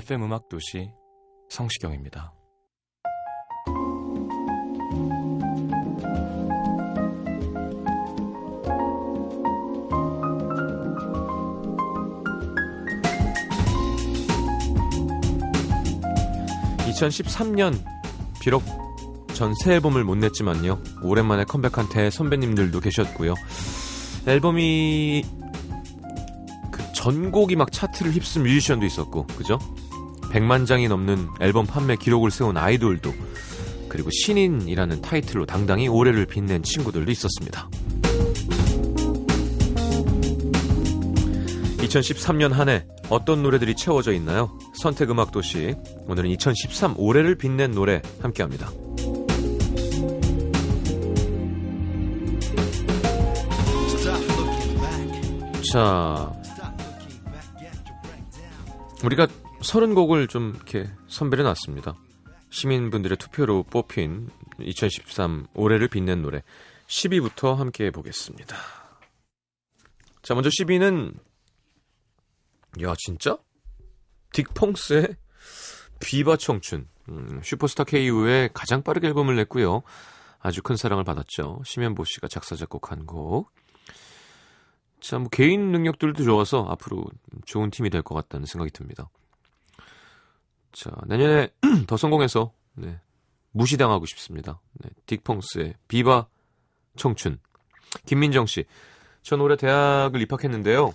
FM 음악 도시 성시경입니다. (2013년) 비록 전 새 앨범을 못 냈지만요 오랜만에 컴백한 대 선배님들도 계셨고요 앨범이 그 전곡이 막 차트를 휩쓴 뮤지션도 있었고, 그죠? 100만 장이 넘는 앨범 판매 기록을 세운 아이돌도, 그리고 신인이라는 타이틀로 당당히 올해를 빛낸 친구들도 있었습니다. 2013년 한 해 어떤 노래들이 채워져 있나요? 선택 음악 도시. 오늘은 2013 올해를 빛낸 노래 함께 합니다. 자, 우리가 30곡을 좀 이렇게 선별해 놨습니다. 시민분들의 투표로 뽑힌 2013 올해를 빛낸 노래 10위부터 함께 해보겠습니다. 자, 먼저 10위는 야, 진짜? 딕펑스의 비바 청춘. 음, 슈퍼스타 K 이후에 가장 빠르게 앨범을 냈고요. 아주 큰 사랑을 받았죠. 심현보 씨가 작사 작곡한 곡. 자, 뭐 개인 능력들도 좋아서 앞으로 좋은 팀이 될 것 같다는 생각이 듭니다. 자, 내년에 더 성공해서 네, 무시당하고 싶습니다. 네, 딕펑스의 비바 청춘. 김민정 씨. 전 올해 대학을 입학했는데요.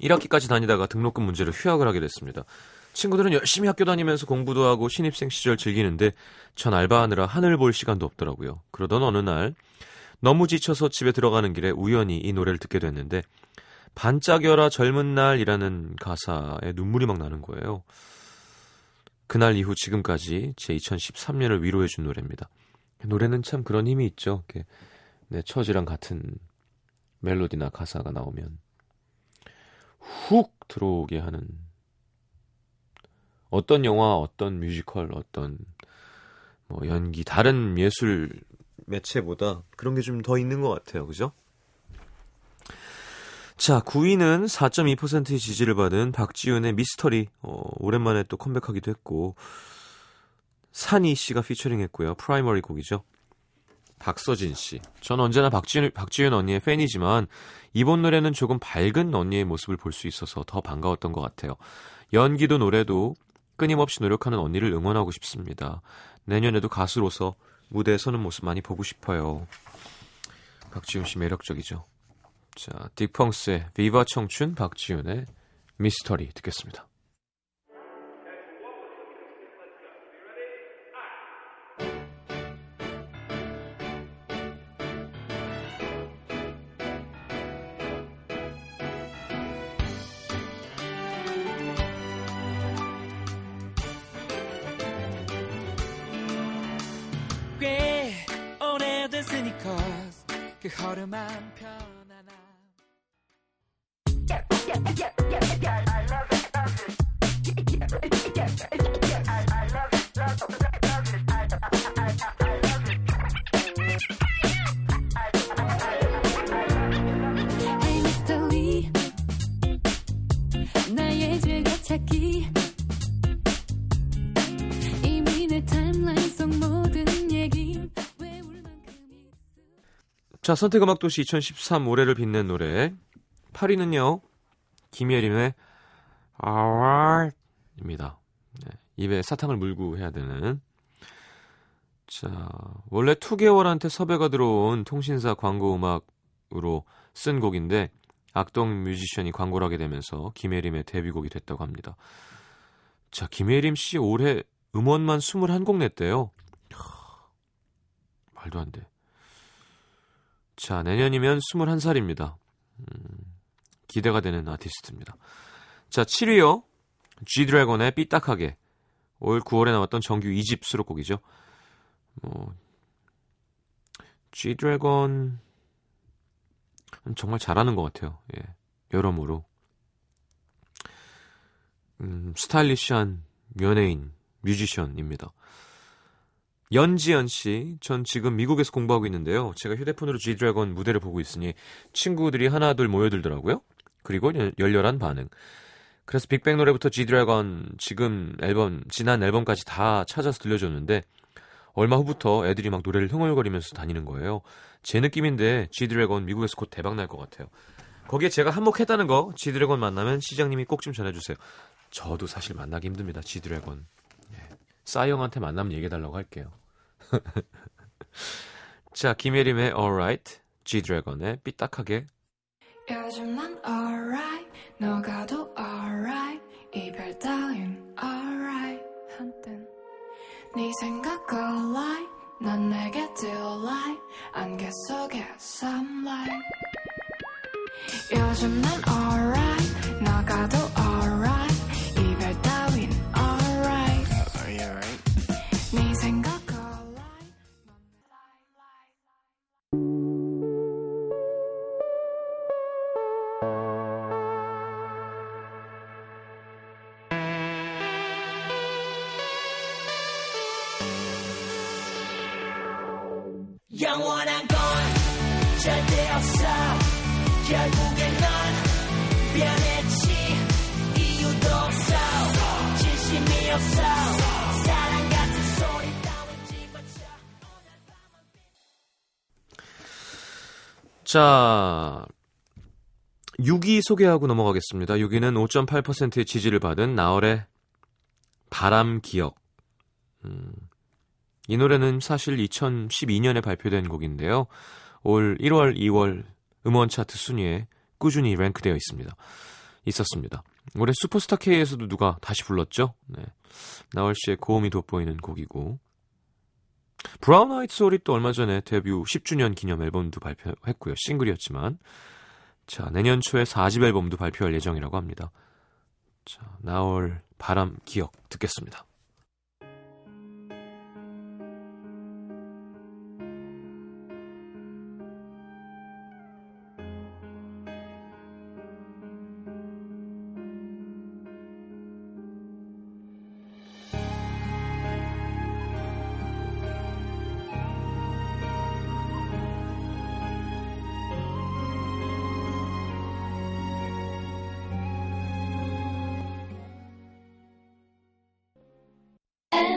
1학기까지 다니다가 등록금 문제로 휴학을 하게 됐습니다. 친구들은 열심히 학교 다니면서 공부도 하고 신입생 시절 즐기는데 전 알바하느라 하늘 볼 시간도 없더라고요. 그러던 어느 날 너무 지쳐서 집에 들어가는 길에 우연히 이 노래를 듣게 됐는데 반짝여라 젊은 날이라는 가사에 눈물이 막 나는 거예요. 그날 이후 지금까지 제 2013년을 위로해준 노래입니다. 노래는 참 그런 힘이 있죠. 이렇게 내 처지랑 같은 멜로디나 가사가 나오면 훅 들어오게 하는 어떤 영화, 어떤 뮤지컬, 어떤 뭐 연기, 다른 예술 매체보다 그런 게 좀 더 있는 것 같아요. 그죠? 자, 9위는 4.2%의 지지를 받은 박지윤의 미스터리. 어, 오랜만에 또 컴백하기도 했고, 산이 씨가 피처링 했고요. 프라이머리 곡이죠. 박서진 씨. 전 언제나 박지윤, 박지윤 언니의 팬이지만, 이번 노래는 조금 밝은 언니의 모습을 볼 수 있어서 더 반가웠던 것 같아요. 연기도 노래도 끊임없이 노력하는 언니를 응원하고 싶습니다. 내년에도 가수로서 무대에 서는 모습 많이 보고 싶어요. 박지윤 씨 매력적이죠. 자, 딕펑스의 비바 청춘, 박지윤의 미스터리 듣겠습니다. 그 허름한 편 자, 선택음악 도시 2013 올해를 빛낸 노래. 8위는요 김예림의 아와입니다. 네, 입에 사탕을 물고 해야 되는 자 원래 2개월한테 섭외가 들어온 통신사 광고 음악 음악으로 쓴 곡인데 악동 뮤지션이 광고를 하게 되면서 김혜림의 데뷔곡이 됐다고 합니다. 자, 김혜림 씨 올해 음원만 21곡 냈대요. 말도 안 돼. 자, 내년이면 21살입니다. 음, 기대가 되는 아티스트입니다. 자, 7위요. G드래곤의 삐딱하게. 올 9월에 나왔던 정규 2집 수록곡이죠. 뭐, G드래곤, 정말 잘하는 것 같아요. 예. 여러모로. 음, 스타일리시한 연예인, 뮤지션입니다. 연지연 씨, 전 지금 미국에서 공부하고 있는데요. 제가 휴대폰으로 G드래곤 무대를 보고 있으니 친구들이 하나둘 모여들더라고요. 그리고 열렬한 반응. 그래서 빅뱅 노래부터 G드래곤 지금 앨범, 지난 앨범까지 다 찾아서 들려줬는데 얼마 후부터 애들이 막 노래를 흥얼거리면서 다니는 거예요. 제 느낌인데 G드래곤 미국에서 곧 대박 날 것 같아요. 거기에 제가 한몫했다는 거 G드래곤 만나면 시장님이 꼭 좀 전해주세요. 저도 사실 만나기 힘듭니다. G드래곤. 예. 싸이 형한테 만나면 얘기해달라고 할게요. 자, 김예림의 Alright, G드래곤의 삐딱하게 요즘 난 alright 너가 더 alright 이별 따윈 alright 한땐 네 생각 alright 난 내게 delight 안개 속에 sunlight 요즘 난 alright 자, 6위 소개하고 넘어가겠습니다. 6위는 5.8%의 지지를 받은 나얼의 바람 기억. 음, 이 노래는 사실 2012년에 발표된 곡인데요. 올 1월, 2월 음원 차트 순위에 꾸준히 랭크되어 있습니다. 있었습니다. 올해 슈퍼스타 K에서도 누가 다시 불렀죠? 네. 나얼 씨의 고음이 돋보이는 곡이고 브라운 아이트 소울이 또 얼마 전에 데뷔 10주년 기념 앨범도 발표했고요. 싱글이었지만 자 내년 초에 4집 앨범도 발표할 예정이라고 합니다. 자 나올 바람 기억 듣겠습니다.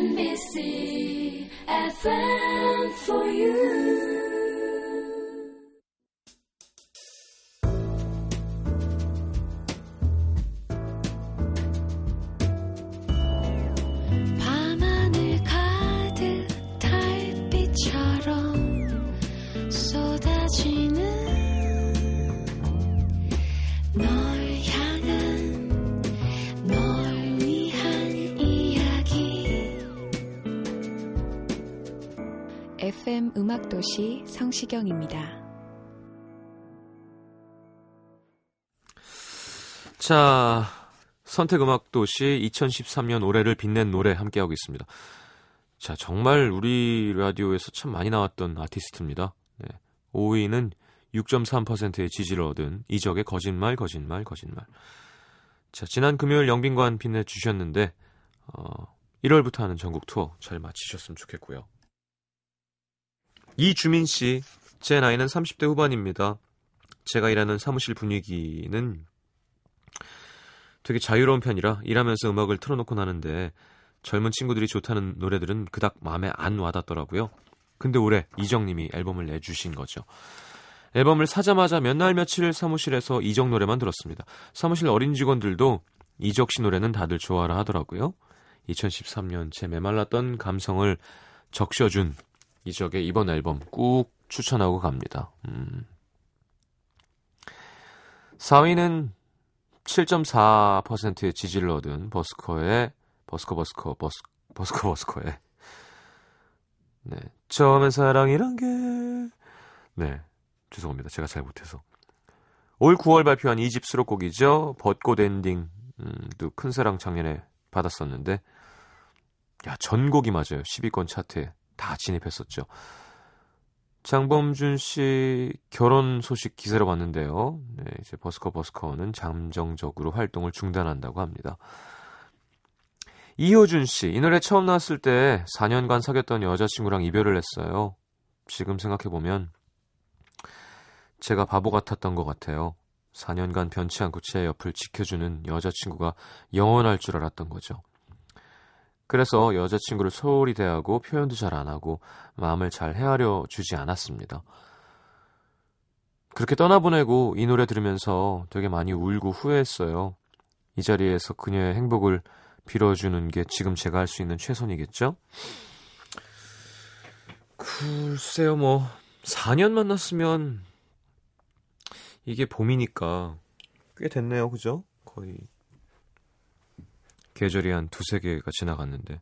NBC FM for you. FM 음악도시 성시경입니다. 자 선택음악도시 2013년 올해를 빛낸 노래 함께하고 있습니다. 자 정말 우리 라디오에서 참 많이 나왔던 아티스트입니다. 네. 5위는 6.3%의 지지를 얻은 이적의 거짓말 거짓말 거짓말. 자 지난 금요일 영빈관 빛내 주셨는데 어, 1월부터 하는 전국 투어 잘 마치셨으면 좋겠고요. 이주민 씨, 제 나이는 30대 후반입니다. 제가 일하는 사무실 분위기는 되게 자유로운 편이라 일하면서 음악을 틀어놓고 나는데 젊은 친구들이 좋다는 노래들은 그닥 마음에 안 와닿더라고요. 근데 올해 이정님이 앨범을 내주신 거죠. 앨범을 사자마자 몇 날 며칠 사무실에서 이적 노래만 들었습니다. 사무실 어린 직원들도 이적 씨 노래는 다들 좋아라 하더라고요. 2013년 제 메말랐던 감성을 적셔준 이적의 이번 앨범 꾹 추천하고 갑니다. 음. 4위는 7.4%의 지지를 얻은 버스커의 버스커 버스커 버스 버스커 버스커의. 네. 처음엔 사랑이란 게. 네. 죄송합니다. 제가 잘 못해서. 올 9월 발표한 2집 수록곡이죠. 벚꽃 엔딩. 음, 또 큰 사랑 작년에 받았었는데. 야 전곡이 맞아요. 10위권 차트에 다 진입했었죠 장범준 씨 결혼 소식 기사로 봤는데요. 네, 이제 버스커 버스커는 잠정적으로 활동을 중단한다고 합니다. 이효준 씨, 이 노래 처음 나왔을 때 4년간 사귀었던 여자친구랑 이별을 했어요. 지금 생각해보면 제가 바보 같았던 것 같아요. 4년간 변치 않고 제 옆을 지켜주는 여자친구가 영원할 줄 알았던 거죠. 그래서 여자친구를 소홀히 대하고 표현도 잘 안 하고 마음을 잘 헤아려 주지 않았습니다. 그렇게 떠나보내고 이 노래 들으면서 되게 많이 울고 후회했어요. 이 자리에서 그녀의 행복을 빌어주는 게 지금 제가 할 수 있는 최선이겠죠? 글쎄요, 뭐, 4년 만났으면 이게 봄이니까 꽤 됐네요, 그죠? 거의 계절이 한 두세 개가 지나갔는데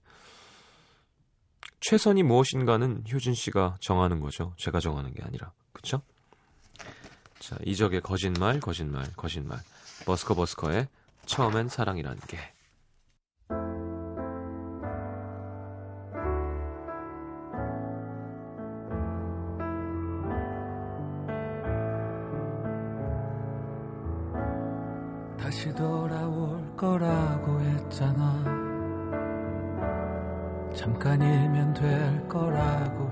최선이 무엇인가는 효진 씨가 정하는 거죠. 제가 정하는 게 아니라. 그쵸? 자, 이적의 거짓말, 거짓말, 거짓말. 버스커 버스커의 처음엔 사랑이란 게. 거라고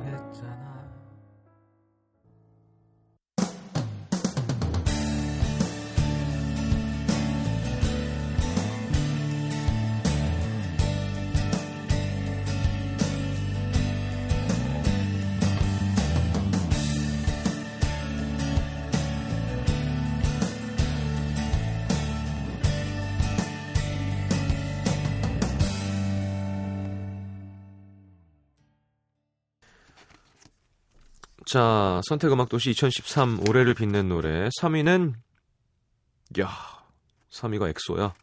자, 선택음악도시 2013 올해를 빛낸 노래 3위는 야, 3위가 엑소야.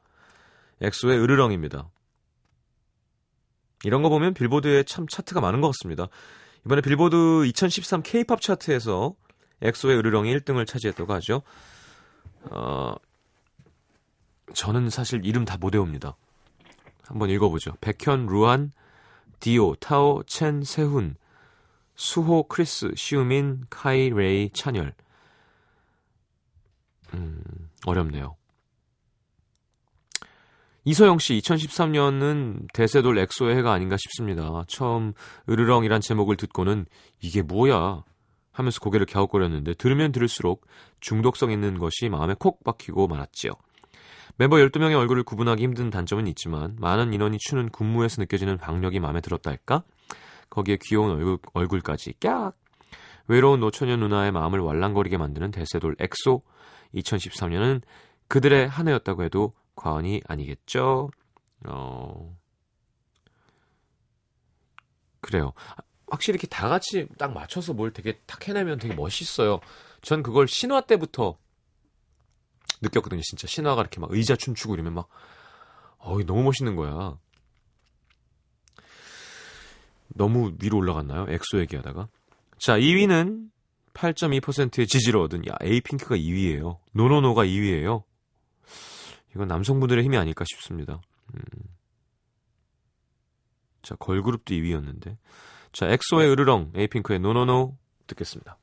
엑소의 으르렁입니다. 이런 거 보면 빌보드에 참 차트가 많은 것 같습니다. 이번에 빌보드 2013 K-팝 차트에서 엑소의 으르렁이 1등을 차지했다고 하죠. 어, 저는 사실 이름 다 못 외웁니다. 한번 읽어보죠. 백현, 루안, 디오, 타오, 첸, 세훈, 수호, 크리스, 시우민, 카이, 레이, 찬열. 음, 어렵네요. 이소영 씨, 2013년은 대세돌 엑소의 해가 아닌가 싶습니다. 처음 으르렁이란 제목을 듣고는 이게 뭐야? 하면서 고개를 갸웃거렸는데 들으면 들을수록 중독성 있는 것이 마음에 콕 박히고 말았지요. 멤버 12명의 얼굴을 구분하기 힘든 단점은 있지만 많은 인원이 추는 군무에서 느껴지는 박력이 마음에 들었다 할까? 거기에 귀여운 얼굴, 얼굴까지 꺅! 외로운 노처녀 누나의 마음을 왈랑거리게 만드는 대세돌 엑소 2013년은 그들의 한 해였다고 해도 과언이 아니겠죠. 어... 그래요. 확실히 이렇게 다 같이 딱 맞춰서 뭘 되게 탁 해내면 되게 멋있어요. 전 그걸 신화 때부터 느꼈거든요. 진짜 신화가 이렇게 막 의자 춤추고 이러면 막 어이 너무 멋있는 거야. 너무 위로 올라갔나요? 엑소 얘기하다가. 자, 2위는 8.2%의 지지를 얻은 야, 에이핑크가 2위예요. NoNoNo가 2위예요. 이건 남성분들의 힘이 아닐까 싶습니다. 음. 자, 걸그룹도 2위였는데. 자, 엑소의 으르렁, 에이핑크의 NoNoNo 듣겠습니다.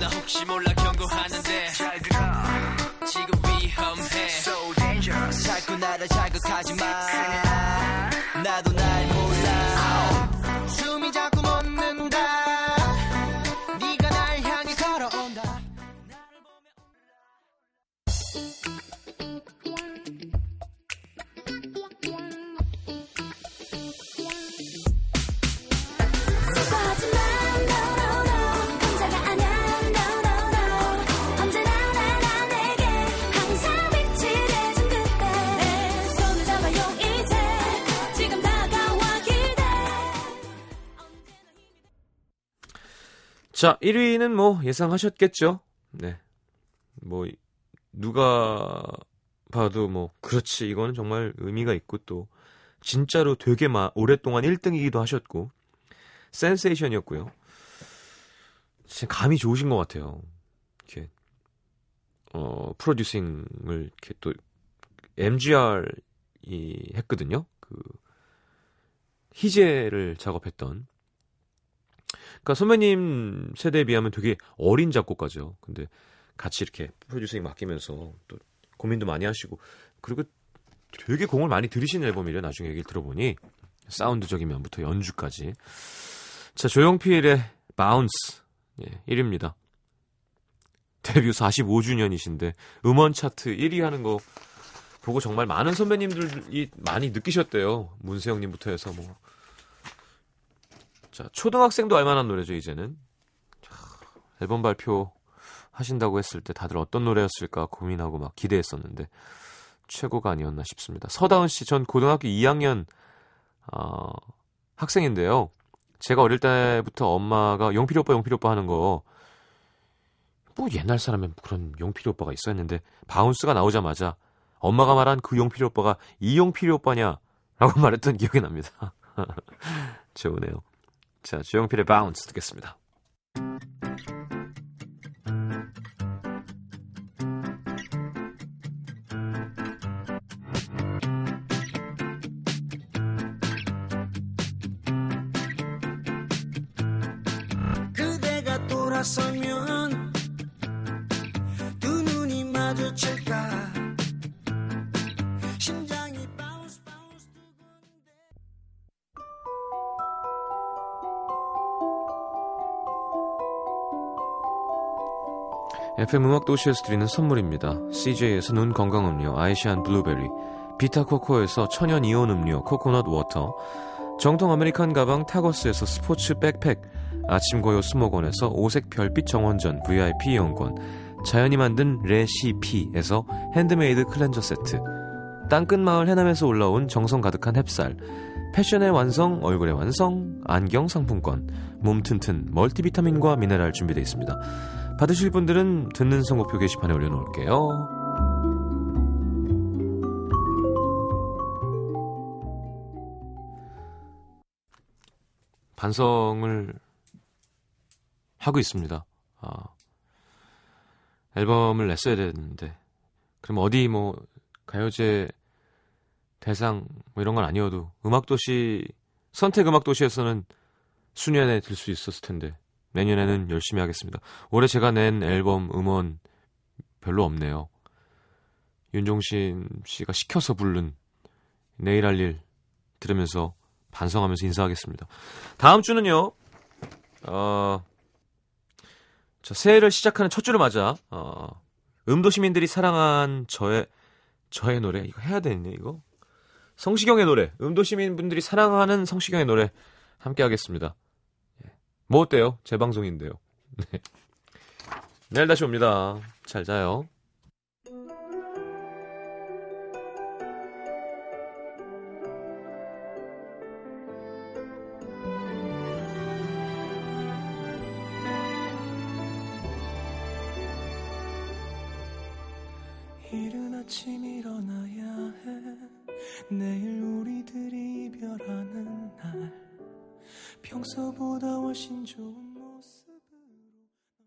나 혹시 몰라 경고하는 자 자, 1위는 뭐 예상하셨겠죠? 네. 뭐 누가 봐도 뭐 그렇지 이거는 정말 의미가 있고 또 진짜로 되게 마, 오랫동안 1등이기도 하셨고 센세이션이었고요. 진짜 감이 좋으신 것 같아요. 이렇게 어 프로듀싱을 이렇게 또 MGR이 했거든요. 그 희재를 작업했던. 그러니까 선배님 세대에 비하면 되게 어린 작곡가죠. 근데 같이 이렇게 프로듀싱 맡기면서 또 고민도 많이 하시고 그리고 되게 공을 많이 들이신 앨범이래요. 나중에 얘기를 들어보니 사운드적인 면부터 연주까지. 자 조용필의 Bounce 예, 1위입니다. 데뷔 45주년이신데 음원 차트 1위 하는 거 보고 정말 많은 선배님들이 많이 느끼셨대요. 문세영님부터 해서 뭐. 자 초등학생도 알만한 노래죠 이제는. 자, 앨범 발표 하신다고 했을 때 다들 어떤 노래였을까 고민하고 막 기대했었는데 최고가 아니었나 싶습니다. 서다은 씨, 전 고등학교 2학년 어, 학생인데요. 제가 어릴 때부터 엄마가 용필이 오빠, 용필이 오빠 하는 거, 뭐 옛날 사람은 그런 용필이 오빠가 있었는데, Bounce가 나오자마자 엄마가 말한 그 용필이 오빠가 이 용필이 오빠냐? 라고 말했던 기억이 납니다. 좋으네요. 자, 조용필의 Bounce 듣겠습니다. 그 FM 음악 도시에서 드리는 선물입니다. CJ에서 눈 건강 음료 아이시안 블루베리, 비타 코코에서 천연 이온 음료 코코넛 water, 정통 American 가방 타거스에서 스포츠 백팩, 아침 고요 수목원에서 오색 별빛 정원전 VIP 이용권, 자연이 만든 레시피에서 핸드메이드 클렌저 세트, 땅끝 마을 해남에서 올라온 정성 가득한 햅쌀, 패션의 완성, 얼굴의 완성, 안경 상품권, 몸 튼튼 멀티비타민과 미네랄 준비되어 있습니다. 받으실 분들은 듣는 선곡표 게시판에 올려놓을게요. 반성을 하고 있습니다. 아, 앨범을 냈어야 되는데, 그럼 어디 뭐, 가요제 대상 뭐 이런 건 아니어도, 음악도시, 선택 음악도시에서는 수년에 들 수 있었을 텐데, 내년에는 열심히 하겠습니다. 올해 제가 낸 앨범 음원 별로 없네요. 윤종신 씨가 시켜서 부른 내일 할 일 들으면서 반성하면서 인사하겠습니다. 다음 주는요, 어, 저 새해를 시작하는 첫 주를 맞아, 어, 음도 시민들이 사랑한 저의, 저의 노래, 이거 해야 되네, 이거. 성시경의 노래, 음도 시민분들이 사랑하는 성시경의 노래 함께 하겠습니다. 뭐 어때요? 제 방송인데요. 네. 내일 다시 옵니다. 잘 자요.